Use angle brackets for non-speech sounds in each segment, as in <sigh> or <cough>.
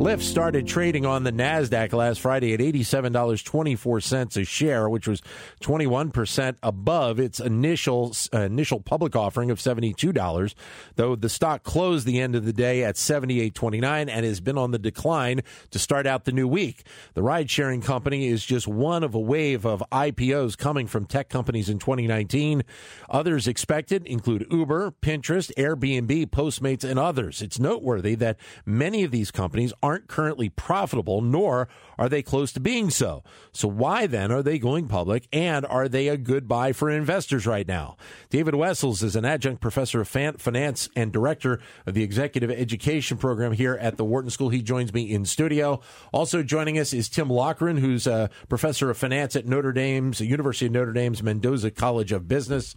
Lyft started trading on the NASDAQ last Friday at $87.24 a share, which was 21% above its initial uh, initial public offering of $72, though the stock closed the end of the day at $78.29 and has been on the decline to start out the new week. The ride sharing company is just one of a wave of IPOs coming from tech companies in 2019. Others expected include Uber, Pinterest, Airbnb, Postmates, and others. It's noteworthy that many of these companies aren't aren't currently profitable, nor are they close to being so. So, why then are they going public, and are they a good buy for investors right now? David Wessels is an adjunct professor of finance and director of the executive education program here at the Wharton School. He joins me in studio. Also joining us is Tim Loughran, who's a professor of finance at Notre Dame's University of Notre Dame's Mendoza College of Business.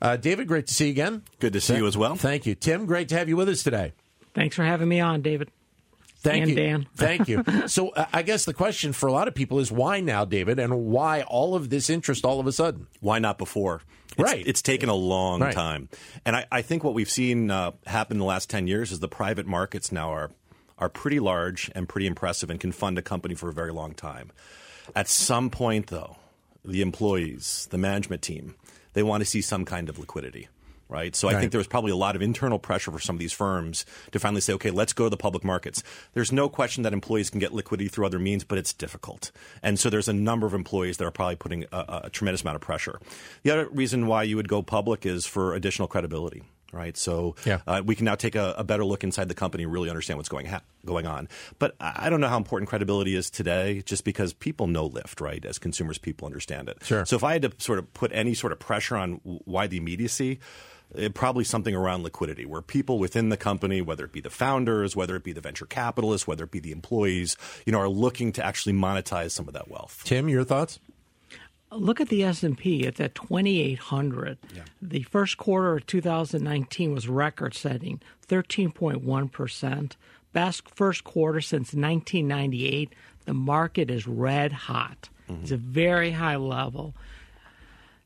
Uh, David, great to see you again. Good to see you as well. Thank you. Tim, great to have you with us today. Thanks for having me on, David. Thank and you, Dan. <laughs> Thank you. So, uh, I guess the question for a lot of people is why now, David, and why all of this interest all of a sudden? Why not before? It's, right. It's taken a long right. time, and I, I, think what we've seen uh, happen in the last ten years is the private markets now are are pretty large and pretty impressive and can fund a company for a very long time. At some point, though, the employees, the management team, they want to see some kind of liquidity right? So I think there was probably a lot of internal pressure for some of these firms to finally say, okay, let's go to the public markets. There's no question that employees can get liquidity through other means, but it's difficult. And so there's a number of employees that are probably putting a, a tremendous amount of pressure. The other reason why you would go public is for additional credibility right? So yeah. uh, we can now take a, a, better look inside the company and really understand what's going ha- going on. But I don't know how important credibility is today, just because people know Lyft, right? As consumers, people understand it. Sure. So if I had to sort of put any sort of pressure on why the immediacy, it, probably something around liquidity, where people within the company, whether it be the founders, whether it be the venture capitalists, whether it be the employees, you know, are looking to actually monetize some of that wealth. Tim, your thoughts? Look at the S&P. It's at 2800. Yeah. The first quarter of 2019 was record-setting, 13.1%. Best first quarter since 1998. The market is red hot. Mm-hmm. It's a very high level.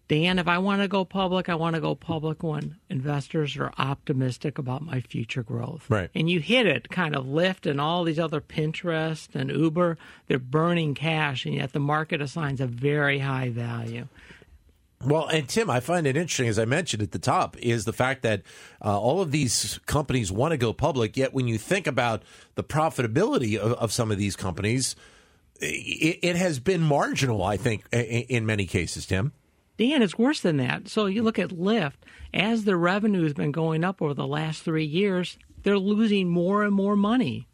Dan, if I want to go public, I want to go public when investors are optimistic about my future growth. Right. And you hit it, kind of Lyft and all these other Pinterest and Uber, they're burning cash, and yet the market assigns a very high value. Well, and Tim, I find it interesting, as I mentioned at the top, is the fact that uh, all of these companies want to go public, yet when you think about the profitability of, of some of these companies, it, it has been marginal, I think, in many cases, Tim. Dan, it's worse than that. So you look at Lyft, as their revenue has been going up over the last three years, they're losing more and more money.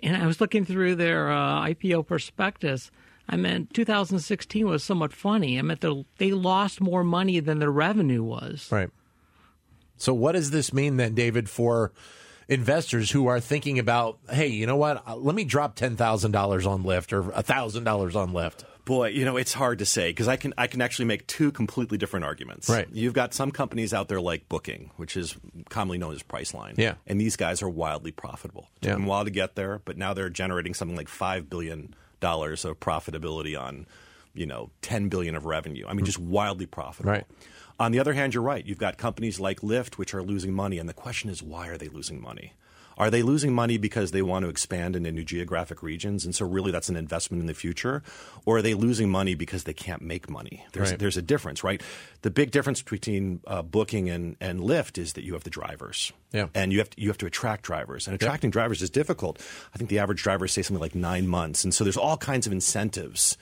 And I was looking through their uh, IPO prospectus. I mean, 2016 was somewhat funny. I mean, they lost more money than their revenue was. Right. So what does this mean then, David, for investors who are thinking about, hey, you know what? Uh, let me drop ten thousand dollars on Lyft or thousand dollars on Lyft. Boy, you know it's hard to say because I can I can actually make two completely different arguments. Right. You've got some companies out there like Booking, which is commonly known as Priceline. Yeah. And these guys are wildly profitable. It took yeah. them a while to get there, but now they're generating something like five billion dollars of profitability on, you know, ten billion of revenue. I mean, hmm. just wildly profitable. Right. On the other hand, you're right. You've got companies like Lyft, which are losing money, and the question is, why are they losing money? Are they losing money because they want to expand into new geographic regions, and so really that's an investment in the future, or are they losing money because they can't make money? There's right. there's a difference, right? The big difference between uh, Booking and and Lyft is that you have the drivers, yeah, and you have to, you have to attract drivers, and attracting drivers is difficult. I think the average driver say something like nine months, and so there's all kinds of incentives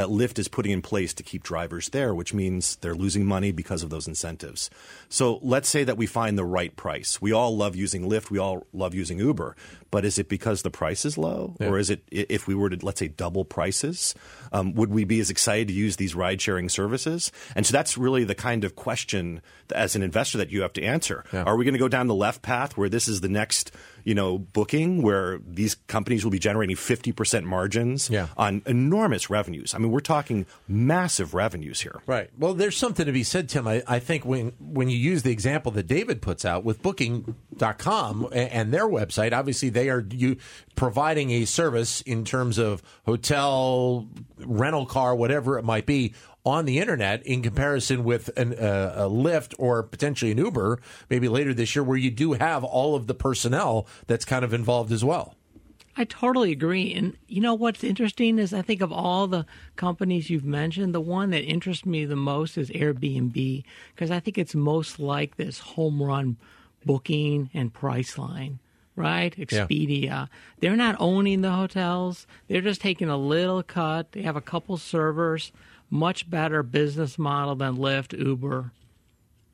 that Lyft is putting in place to keep drivers there, which means they're losing money because of those incentives. So let's say that we find the right price. We all love using Lyft, we all love using Uber, but is it because the price is low, yeah. or is it if we were to let's say double prices, um, would we be as excited to use these ride sharing services? And so that's really the kind of question as an investor that you have to answer. Yeah. Are we going to go down the left path where this is the next you know, booking where these companies will be generating 50% margins yeah. on enormous revenues. I mean, we're talking massive revenues here. Right. Well, there's something to be said, Tim. I, I think when when you use the example that David puts out with booking.com and, and their website, obviously they are you providing a service in terms of hotel, rental car, whatever it might be on the internet in comparison with an, uh, a Lyft or potentially an Uber, maybe later this year, where you do have all of the personnel that's kind of involved as well. I totally agree. And you know what's interesting is I think of all the companies you've mentioned, the one that interests me the most is Airbnb because I think it's most like this home run booking and Priceline, right? Expedia. Yeah. They're not owning the hotels, they're just taking a little cut. They have a couple servers, much better business model than Lyft, Uber.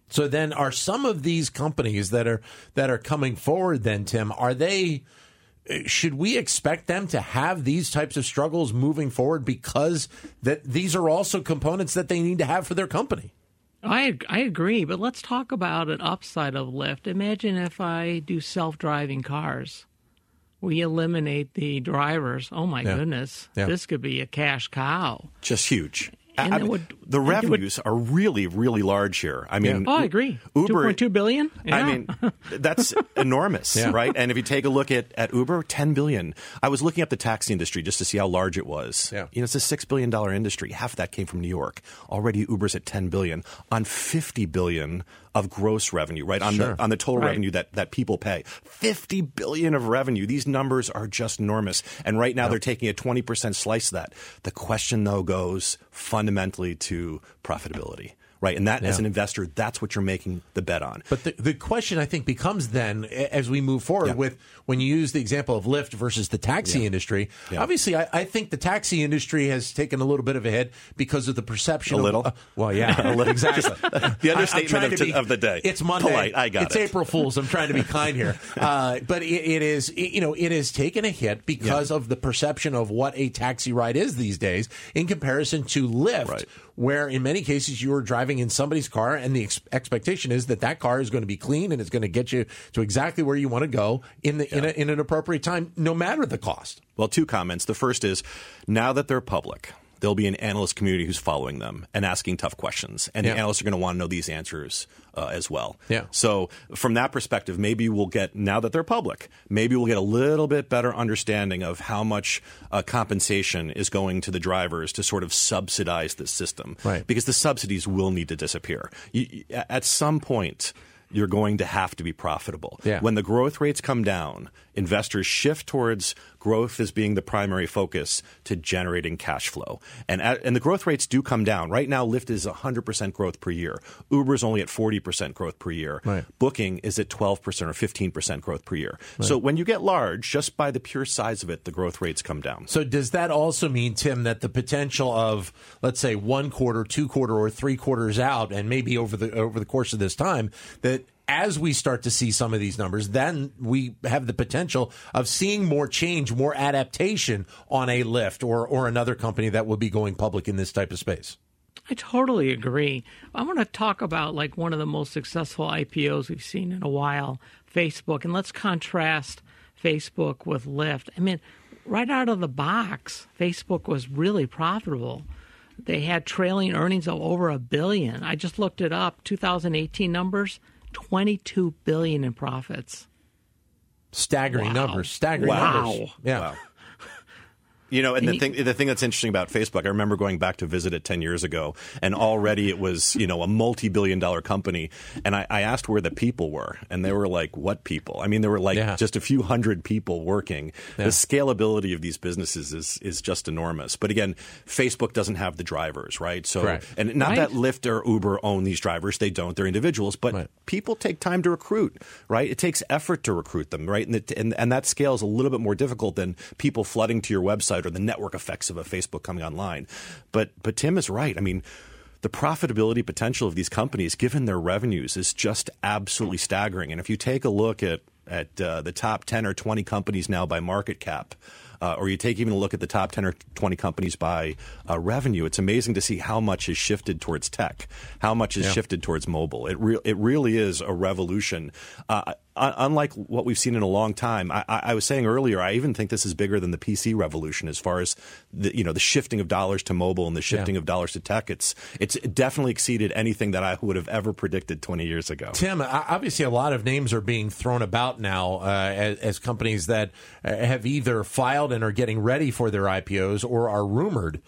So then are some of these companies that are that are coming forward then Tim are they should we expect them to have these types of struggles moving forward because that these are also components that they need to have for their company? I I agree, but let's talk about an upside of Lyft. Imagine if I do self-driving cars. We eliminate the drivers. Oh my yeah. goodness, yeah. this could be a cash cow. Just huge. I mean, would, the revenues would, are really, really large here. I mean, yeah. oh, I agree. Uber, 2.2 billion. Yeah. I mean, that's <laughs> enormous, yeah. right? And if you take a look at, at Uber, 10 billion. I was looking up the taxi industry just to see how large it was. Yeah. You know, it's a six billion dollar industry. Half of that came from New York. Already, Uber's at 10 billion on 50 billion of gross revenue, right? On sure. the on the total right. revenue that, that people pay. 50 billion of revenue. These numbers are just enormous. And right now yep. they're taking a 20% slice of that. The question though goes fundamentally to profitability right? And that, yeah. as an investor, that's what you're making the bet on. But the, the question I think becomes then, as we move forward yeah. with when you use the example of Lyft versus the taxi yeah. industry, obviously, I, I, think the taxi industry has taken a little bit of a hit because of the perception. A little. Of, uh, well, yeah, <laughs> exactly. <laughs> the understatement of, be, of, the day. It's Monday. Polite. I got it's it. April Fools. I'm trying to be <laughs> kind here, uh, but it, it is, it, you know, it has taken a hit because of the perception of what a taxi ride is these days in comparison to Lyft. Right where in many cases you are driving in somebody's car and the ex- expectation is that that car is going to be clean and it's going to get you to exactly where you want to go in the yeah. in, a, in an appropriate time no matter the cost. Well, two comments. The first is now that they're public, there'll be an analyst community who's following them and asking tough questions. And yeah. the analysts are going to want to know these answers uh, as well. Yeah. So from that perspective, maybe we'll get now that they're public, maybe we'll get a little bit better understanding of how much uh, compensation is going to the drivers to sort of subsidize the system. Right. Because the subsidies will need to disappear. You, at some point you're going to have to be profitable. Yeah. When the growth rates come down, investors shift towards growth as being the primary focus to generating cash flow. And, and the growth rates do come down. Right now, Lyft is 100% growth per year. Uber is only at 40% growth per year. Right. Booking is at 12% or 15% growth per year. Right. So when you get large, just by the pure size of it, the growth rates come down. So does that also mean, Tim, that the potential of, let's say, one quarter, two quarter, or three quarters out, and maybe over the over the course of this time, that as we start to see some of these numbers, then we have the potential of seeing more change, more adaptation on a Lyft or, or another company that will be going public in this type of space. I totally agree. I want to talk about like one of the most successful IPOs we've seen in a while, Facebook, and let's contrast Facebook with Lyft. I mean, right out of the box, Facebook was really profitable. They had trailing earnings of over a billion. I just looked it up, 2018 numbers 22 billion in profits. Staggering wow. numbers. Staggering wow. numbers. Yeah. Wow. You know, and, and the thing the thing that's interesting about Facebook, I remember going back to visit it ten years ago, and already it was you know a multi billion dollar company, and I, I, asked where the people were, and they were like, "What people?" I mean, there were like yeah. just a few hundred people working. Yeah. The scalability of these businesses is is just enormous. But again, Facebook doesn't have the drivers, right? So, and not right. that Lyft or Uber own these drivers; they don't. They're individuals, but right. people take time to recruit, right? It takes effort to recruit them, right? And, it, and and that scale is a little bit more difficult than people flooding to your website website or the network effects of a Facebook coming online. But but Tim is right. I mean, the profitability potential of these companies, given their revenues, is just absolutely staggering. And if you take a look at at uh, the top ten or twenty companies now by market cap. Uh, or you take even a look at the top 10 or 20 companies by uh, revenue, it's amazing to see how much has shifted towards tech, how much has yeah. shifted towards mobile. It, re- it really is a revolution. Uh, unlike what we've seen in a long time, I, I, was saying earlier, I even think this is bigger than the PC revolution as far as the you know the shifting of dollars to mobile and the shifting yeah. of dollars to tech. It's it's definitely exceeded anything that I would have ever predicted 20 years ago. Tim, obviously, a lot of names are being thrown about now uh, as, as, companies that uh, have either filed and are getting ready for their IPOs or are rumored.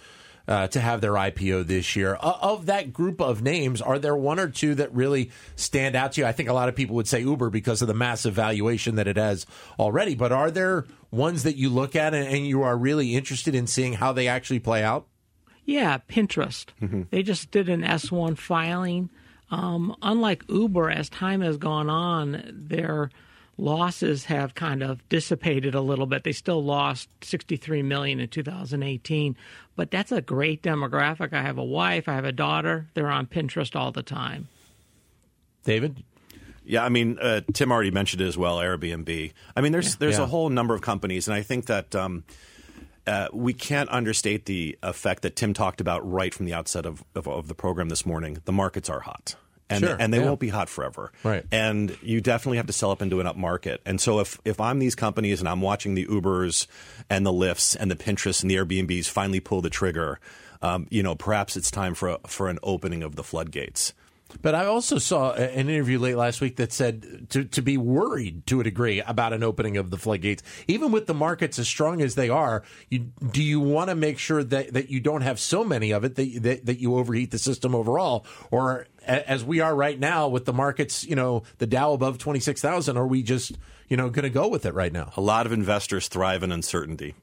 uh, to have their IPO this year. Uh, of that group of names, are there one or two that really stand out to you? I think a lot of people would say Uber because of the massive valuation that it has already, but are there ones that you look at and, and you are really interested in seeing how they actually play out? Yeah, Pinterest. Mm-hmm. They just did an S1 filing. Um, unlike Uber, as time has gone on, their losses have kind of dissipated a little bit. They still lost 63 million in 2018, but that's a great demographic. I have a wife, I have a daughter. They're on Pinterest all the time. David, yeah, I mean, uh, Tim already mentioned it as well. Airbnb. I mean, there's yeah. there's yeah. a whole number of companies, and I think that um, uh, we can't understate the effect that Tim talked about right from the outset of, of, of the program this morning. The markets are hot and sure, and they yeah. won't be hot forever. Right. And you definitely have to sell up into an up market. And so if if I'm these companies and I'm watching the Ubers and the Lyfts and the Pinterest and the Airbnbs finally pull the trigger, um, you know, perhaps it's time for a, for an opening of the floodgates. But I also saw an interview late last week that said to, to be worried to a degree about an opening of the floodgates. Even with the markets as strong as they are, you, do you want to make sure that, that you don't have so many of it that, that, that you overheat the system overall? Or as we are right now with the markets, you know, the Dow above 26,000, are we just, you know, going to go with it right now? A lot of investors thrive in uncertainty,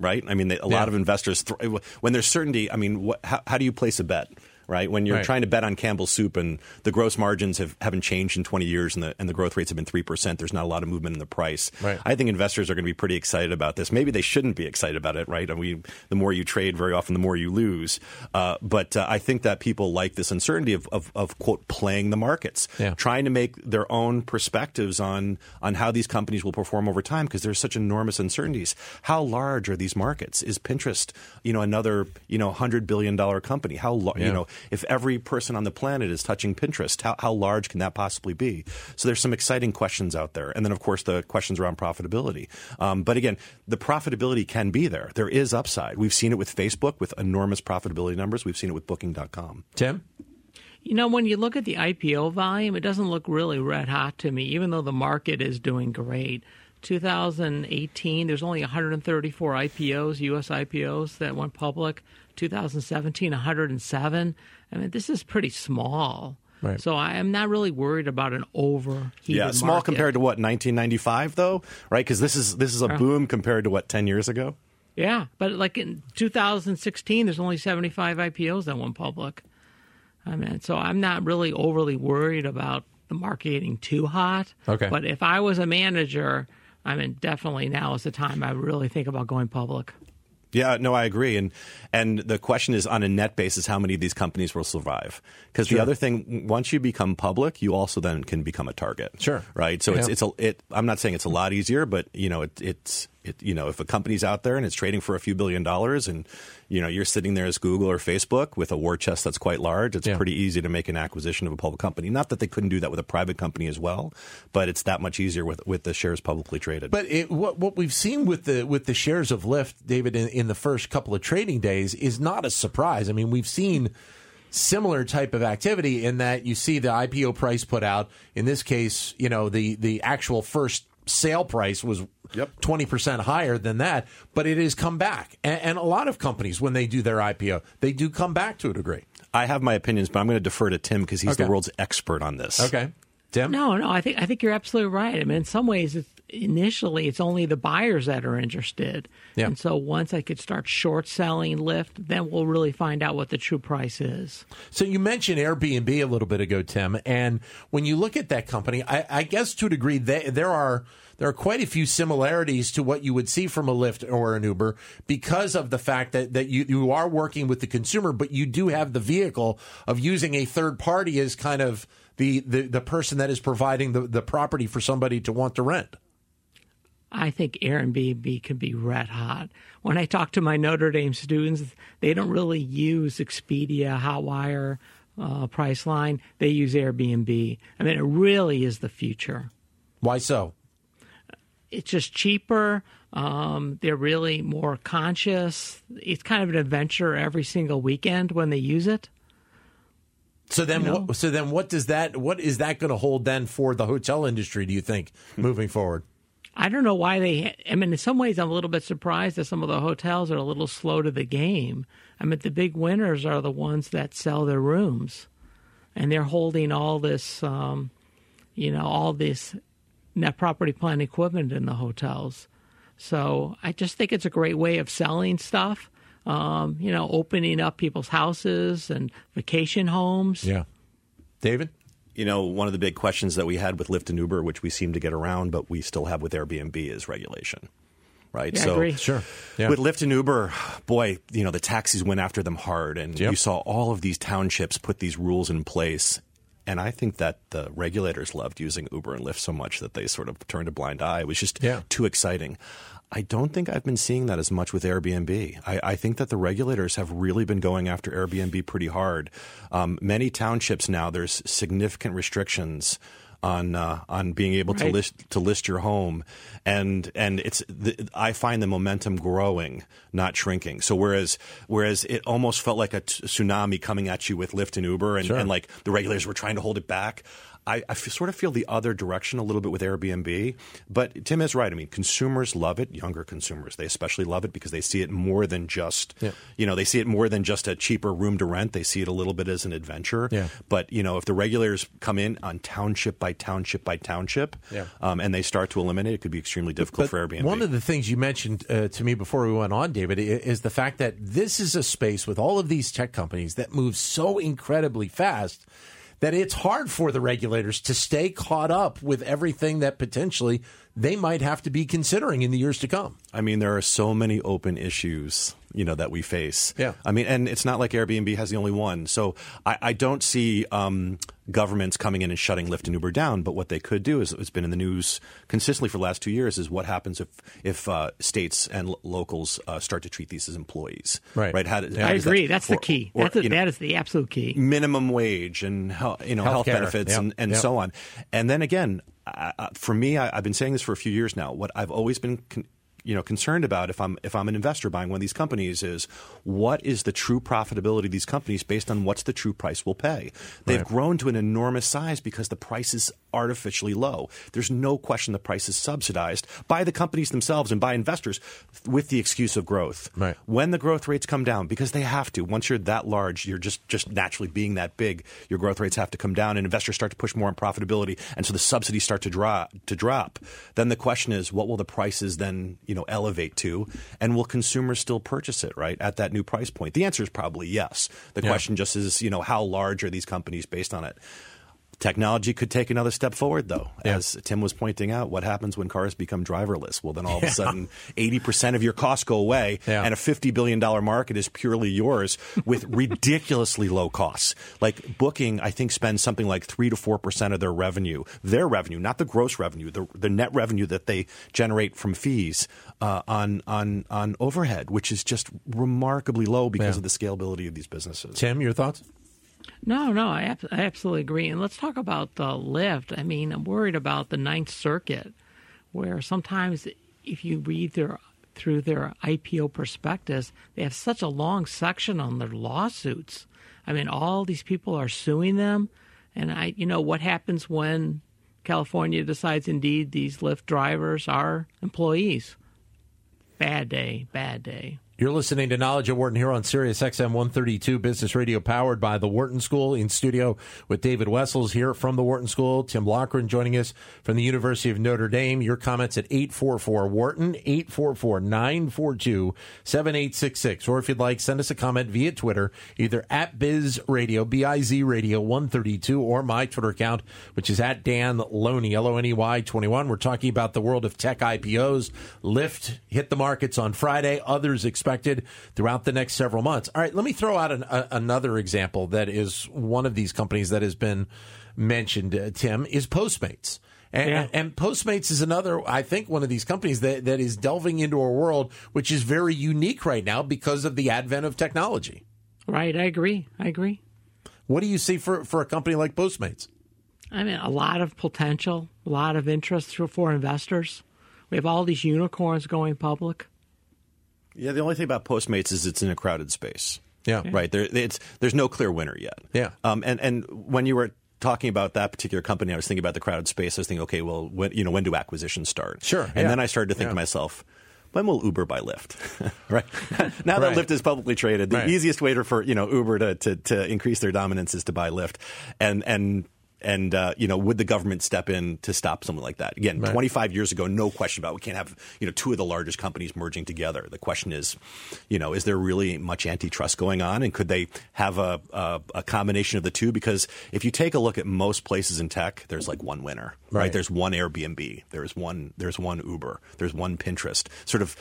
right? I mean, they, a yeah. lot of investors, th- when there's certainty, I mean, what, how, how do you place a bet? Right? When you're right. trying to bet on Campbell's soup and the gross margins have, haven't changed in 20 years and the, and the growth rates have been 3%, there's not a lot of movement in the price. Right. I think investors are going to be pretty excited about this. Maybe they shouldn't be excited about it, right? I mean, the more you trade, very often the more you lose. Uh, but uh, I think that people like this uncertainty of, of, of quote, playing the markets, yeah. trying to make their own perspectives on, on how these companies will perform over time because there's such enormous uncertainties. How large are these markets? Is Pinterest, you know, another, you know, $100 billion company? How, yeah. you know, if every person on the planet is touching Pinterest. How, how large can that possibly be? So there's some exciting questions out there. And then, of course, the questions around profitability. Um, but again, the profitability can be there. There is upside. We've seen it with Facebook with enormous profitability numbers. We've seen it with Booking.com. Tim? You know, when you look at the IPO volume, it doesn't look really red hot to me, even though the market is doing great. 2018, there's only 134 IPOs, U.S. IPOs that went public. 2017, 107. I mean, this is pretty small. Right. So I am not really worried about an overheated. Yeah, small market. compared to what 1995 though, right? Because this is this is a uh-huh. boom compared to what 10 years ago. Yeah, but like in 2016, there's only 75 IPOs that went public. I mean, so I'm not really overly worried about the market getting too hot. Okay. But if I was a manager, I mean, definitely now is the time I really think about going public. Yeah, no, I agree. And and the question is on a net basis, how many of these companies will survive? Because sure. the other thing, once you become public, you also then can become a target. Sure. Right. So yeah. it's it's a it. I'm not saying it's a lot easier, but you know, it, it's it, you know, if a company's out there and it's trading for a few billion dollars, and you know you're sitting there as Google or Facebook with a war chest that's quite large, it's yeah. pretty easy to make an acquisition of a public company. Not that they couldn't do that with a private company as well, but it's that much easier with with the shares publicly traded. But it, what what we've seen with the with the shares of Lyft, David, in, in the first couple of trading days, is not a surprise. I mean, we've seen similar type of activity in that you see the IPO price put out. In this case, you know the the actual first sale price was yep. 20% higher than that, but it has come back. And, and, a lot of companies, when they do their IPO, they do come back to a degree. I have my opinions, but I'm going to defer to Tim because he's okay. the world's expert on this. Okay. Tim? No, no, I think I think you're absolutely right. I mean, in some ways, it's, initially it's only the buyers that are interested. Yeah. And so once I could start short selling Lyft, then we'll really find out what the true price is. So you mentioned Airbnb a little bit ago, Tim, and when you look at that company, I, I guess to a degree they, there are there are quite a few similarities to what you would see from a Lyft or an Uber because of the fact that, that you, you are working with the consumer, but you do have the vehicle of using a third party as kind of the, the, the person that is providing the, the property for somebody to want to rent. I think Airbnb can be red hot. When I talk to my Notre Dame students, they don't really use Expedia, Hotwire, uh, Priceline. They use Airbnb. I mean, it really is the future. Why so? It's just cheaper. Um, they're really more conscious. It's kind of an adventure every single weekend when they use it. So then, You know? what, so then, what does that? What is that going to hold then for the hotel industry? Do you think moving forward? I don't know why they. I mean, in some ways, I'm a little bit surprised that some of the hotels are a little slow to the game. I mean, the big winners are the ones that sell their rooms, and they're holding all this, um, you know, all this net property plant equipment in the hotels. So I just think it's a great way of selling stuff. Um, you know, opening up people's houses and vacation homes. Yeah. David? You know, one of the big questions that we had with Lyft and Uber, which we seem to get around, but we still have with Airbnb, is regulation. Right. Yeah, I so agree. Sure. Yeah. with Lyft and Uber, boy, you know, the taxis went after them hard, and Yep. you saw all of these townships put these rules in place. And I think that the regulators loved using Uber and Lyft so much that they sort of turned a blind eye. It was just Yeah. too exciting. I don't think I've been seeing that as much with Airbnb. I, I think that the regulators have really been going after Airbnb pretty hard. Um, many townships now, there's significant restrictions on uh, on being able to list to list your home, and and it's the, I find the momentum growing, not shrinking. So whereas whereas it almost felt like a t- tsunami coming at you with Lyft and Uber, and, Sure. and like the regulators were trying to hold it back. I, I f- sort of feel the other direction a little bit with Airbnb, but Tim is right. I mean, consumers love it. Younger consumers, they especially love it because they see it more than just, Yeah. you know, they see it more than just a cheaper room to rent. They see it a little bit as an adventure. Yeah. But you know, if the regulators come in on township by township by township, Yeah. um, and they start to eliminate, it could be extremely difficult for Airbnb. One of the things you mentioned uh, to me before we went on, David, is the fact that this is a space with all of these tech companies that move so incredibly fast that it's hard for the regulators to stay caught up with everything that potentially they might have to be considering in the years to come. I mean, there are so many open issues, you know, that we face. Yeah. I mean, and it's not like Airbnb has the only one. So I, I don't see um, governments coming in and shutting Lyft and Uber down. But what they could do is it's been in the news consistently for the last two years is what happens if if uh, states and lo- locals uh, start to treat these as employees. Right. Right. How, do- how I does that- agree. That's the key. or, That's the, you know, that is the absolute key. minimum wage and hel- you know health benefits yep, and, and yep. so on. And then again, I, I- for me, I, I've been saying this for a few years now. What I've always been con- you know concerned about if I'm if I'm an investor buying one of these companies is what is the true profitability of these companies based on what's the true price we'll pay. They've Right. grown to an enormous size because the price is artificially low. There's no question the price is subsidized by the companies themselves and by investors with the excuse of growth. Right. When the growth rates come down, because they have to. Once you're that large, you're just just naturally being that big. Your growth rates have to come down, and investors start to push more on profitability, and so the subsidies start to drop. To drop, then the question is, what will the prices then you know elevate to, and will consumers still purchase it right at that new price point? The answer is probably yes. The Yeah. question just is, you know, how large are these companies based on it? Technology could take another step forward, though. Yeah. As Tim was pointing out, what happens when cars become driverless? Well, then all of a sudden, 80% of your costs go away, Yeah. and a $50 billion market is purely yours with <laughs> ridiculously low costs. Like Booking, I think, spends something like 3 to 4% of their revenue, their revenue, not the gross revenue, the, the net revenue that they generate from fees uh, on, on, on overhead, which is just remarkably low because Yeah. of the scalability of these businesses. Tim, your thoughts? No, no, I, ab- I absolutely agree. And let's talk about the Lyft. I mean, I'm worried about the Ninth Circuit, where sometimes if you read their through their IPO prospectus, they have such a long section on their lawsuits. I mean, all these people are suing them, and I, you know, what happens when California decides indeed these Lyft drivers are employees? Bad day, bad day. You're listening to Knowledge at Wharton here on Sirius XM 132 Business Radio, powered by the Wharton School. In studio with David Wessels here from the Wharton School. Tim Loughran joining us from the University of Notre Dame. Your comments at 844 Wharton, 844 942 7866. Or if you'd like, send us a comment via Twitter, either at Biz Radio, B I Z Radio 132, or my Twitter account, which is at Dan Loney, L O N E Y 21. We're talking about the world of tech IPOs. Lyft hit the markets on Friday, others expected throughout the next several months. All right, let me throw out an, a, another example that is one of these companies that has been mentioned, uh, Tim, is Postmates. And, Yeah. and Postmates is another, I think, one of these companies that, that is delving into a world which is very unique right now because of the advent of technology. Right, I agree. I agree. What do you see for, for a company like Postmates? I mean, a lot of potential, a lot of interest for, for investors. We have all these unicorns going public. Yeah, the only thing about Postmates is it's in a crowded space. Yeah. Right. There, it's, there's no clear winner yet. Yeah. Um, and, and when you were talking about that particular company, I was thinking about the crowded space. I was thinking, okay, well, when, you know, when do acquisitions start? Sure, And yeah. then I started to think Yeah. to myself, when will Uber buy Lyft? <laughs> right <laughs> now that Right. Lyft is publicly traded, the Right. easiest way to, for you know Uber to, to to increase their dominance is to buy Lyft, and and. And uh, you know, would the government step in to stop something like that? Again, Right. 25 years ago, no question about. It. We can't have you know two of the largest companies merging together. The question is, you know, is there really much antitrust going on, and could they have a a, a combination of the two? Because if you take a look at most places in tech, there's like one winner, right? Right. There's one Airbnb, there's one there's one Uber, there's one Pinterest. Sort of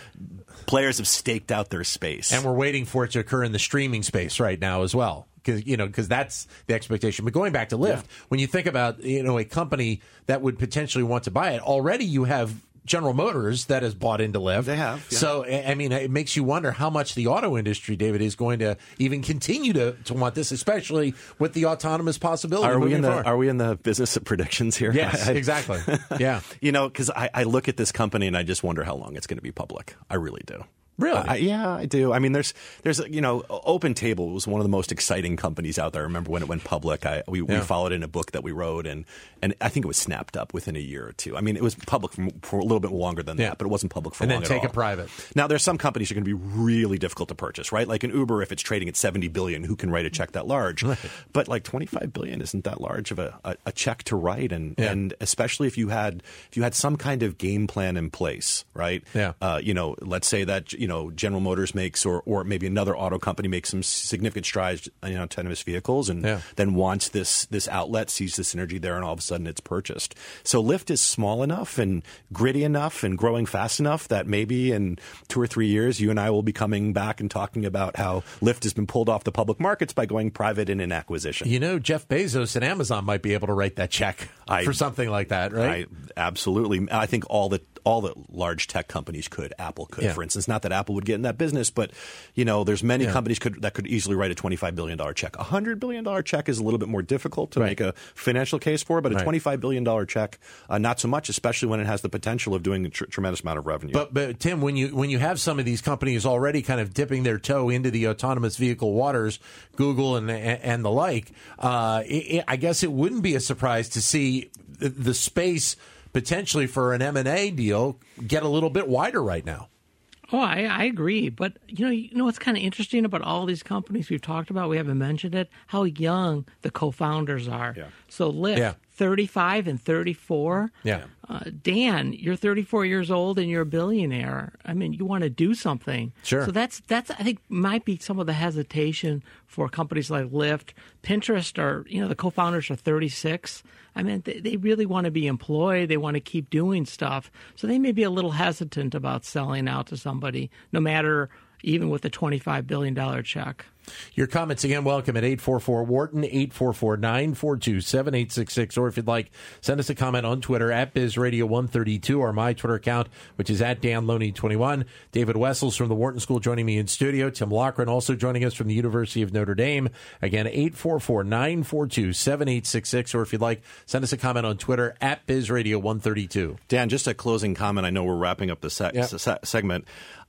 players have staked out their space. and we're waiting for it to occur in the streaming space right now as well because you know because that's the expectation but going back to lyft when you think about you know a company that would potentially want to buy it already you have General Motors that has bought into Lyft. They have, yeah. So, I I mean, it makes you wonder how much the auto industry, David, is going to even continue to, to want this, especially with the autonomous possibility. are we moving in the forward. are we in the business of predictions here? Yes, <laughs> I- exactly. Yeah. <laughs> You know, because I, I look at this company and I just wonder how long it's going to be public. I really do. Really? I, yeah, I do. I mean, there's, there's, you know, Open Table was one of the most exciting companies out there. I remember when it went public. I we, we followed in a book that we wrote, and and I think it was snapped up within a year or two. I mean, it was public for, for a little bit longer than Yeah. that, but it wasn't public for And then long at take it private. Now, there's some companies that are going to be really difficult to purchase, right? Like an Uber, if it's trading at 70 billion, who can write a check that large? But like 25 billion isn't that large of a, a, a check to write, and Yeah. and especially if you had if you had some kind of game plan in place, right? Yeah. Uh, you know, let's say that you know General Motors makes, or or maybe another auto company makes some significant strides in autonomous vehicles, and Yeah. then wants this this outlet, sees the synergy there, and all of a sudden it's purchased. So Lyft is small enough and gritty enough and growing fast enough that maybe in two or three years, you and I will be coming back and talking about how Lyft has been pulled off the public markets by going private in an acquisition. You know, Jeff Bezos and Amazon might be able to write that check I- for something like that, right? I, absolutely. I think all the all the large tech companies could. Apple could, Yeah. for instance. Not that Apple would get in that business, but you know, there's many Yeah. companies could that could easily write a 25 billion dollar check. A hundred billion dollar check is a little bit more difficult to Right. make a financial case for, but a Right. 25 billion dollar check, uh, not so much, especially when it has the potential of doing a tr- tremendous amount of revenue. But but Tim, when you when you have some of these companies already kind of dipping their toe into the autonomous vehicle waters, Google and and the like, uh, it, it- I guess it wouldn't be a surprise to see the, the space potentially for an M and A deal get a little bit wider right now. Oh, I, I agree. But you know, you know what's kind of interesting about all these companies we've talked about? We haven't mentioned it. How young the co-founders are. Yeah. So Lyft, Yeah. Thirty-five and thirty-four. Yeah. Uh, Dan, you're 34 years old and you're a billionaire. I mean, you want to do something. Sure. So that's that's I think might be some of the hesitation for companies like Lyft, Pinterest. Are you know the co-founders are 36. I mean, they, they really want to be employed. They want to keep doing stuff. So they may be a little hesitant about selling out to somebody, no matter even with a 25 billion dollar check. Your comments again, welcome at 844 Wharton, 844 942 7866. Or if you'd like, send us a comment on Twitter at BizRadio132 or my Twitter account, which is at DanLoney21. David Wessels from the Wharton School joining me in studio. Tim Loughran also joining us from the University of Notre Dame. Again, 844 942 7866. Or if you'd like, send us a comment on Twitter at BizRadio132. Dan, just a closing comment. I know we're wrapping up the se- Yeah. se- segment.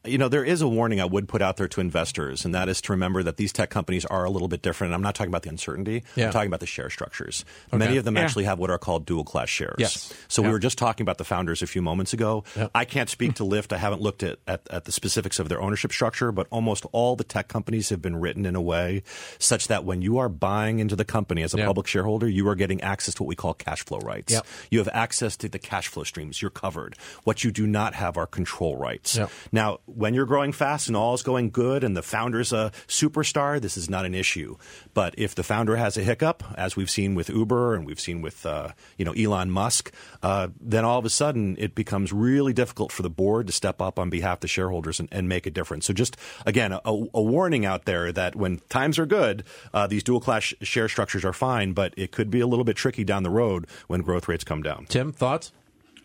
You know, there is a warning I would put out there to investors, and that is to remember that these tech companies are a little bit different. I'm not talking about the uncertainty. Yeah. I'm talking about the share structures. Many of them Yeah. actually have what are called dual class shares. Yes. So Yeah. we were just talking about the founders a few moments ago. Yeah. I can't speak to Lyft. I haven't looked at, at, at the specifics of their ownership structure, but almost all the tech companies have been written in a way such that when you are buying into the company as a Yeah. public shareholder, you are getting access to what we call cash flow rights. Yep. You have access to the cash flow streams. You're covered. What you do not have are control rights. Yep. Now, when you're growing fast and all is going good and the founder's a superstar, this is not an issue. But if the founder has a hiccup, as we've seen with Uber and we've seen with uh, you know Elon Musk, uh, then all of a sudden it becomes really difficult for the board to step up on behalf of the shareholders and, and make a difference. So just again, a, a warning out there that when times are good, uh, these dual class share structures are fine, but it could be a little bit tricky down the road when growth rates come down. Tim, thoughts?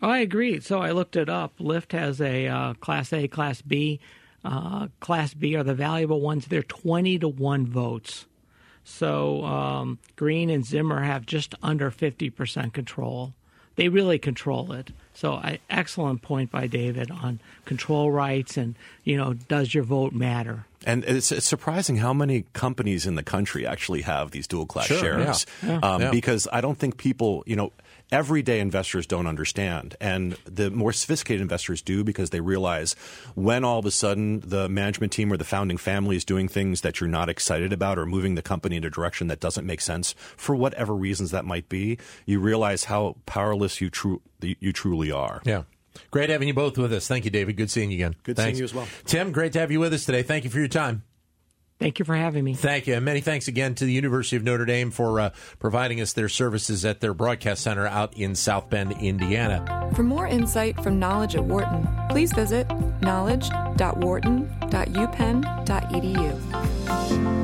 Oh, I agree. So I looked it up. Lyft has a uh, Class A, Class B. Uh, class B are the valuable ones. They're 20 to 1 votes. So um, Green and Zimmer have just under 50% control. They really control it. So, I, excellent point by David on control rights and you know, does your vote matter? And it's, it's, surprising how many companies in the country actually have these dual class sure, shares. Yeah. Um, yeah. Because I don't think people, you know, everyday investors don't understand. And the more sophisticated investors do because they realize when all of a sudden the management team or the founding family is doing things that you're not excited about or moving the company in a direction that doesn't make sense for whatever reasons that might be, you realize how powerless you, tru- you truly are. Yeah. Great having you both with us. Thank you, David. Good seeing you again. Good Thanks. seeing you as well. Tim, great to have you with us today. Thank you for your time. Thank you for having me. Thank you. And many thanks again to the University of Notre Dame for uh, providing us their services at their broadcast center out in South Bend, Indiana. For more insight from Knowledge at Wharton, please visit knowledge.wharton.upenn.edu.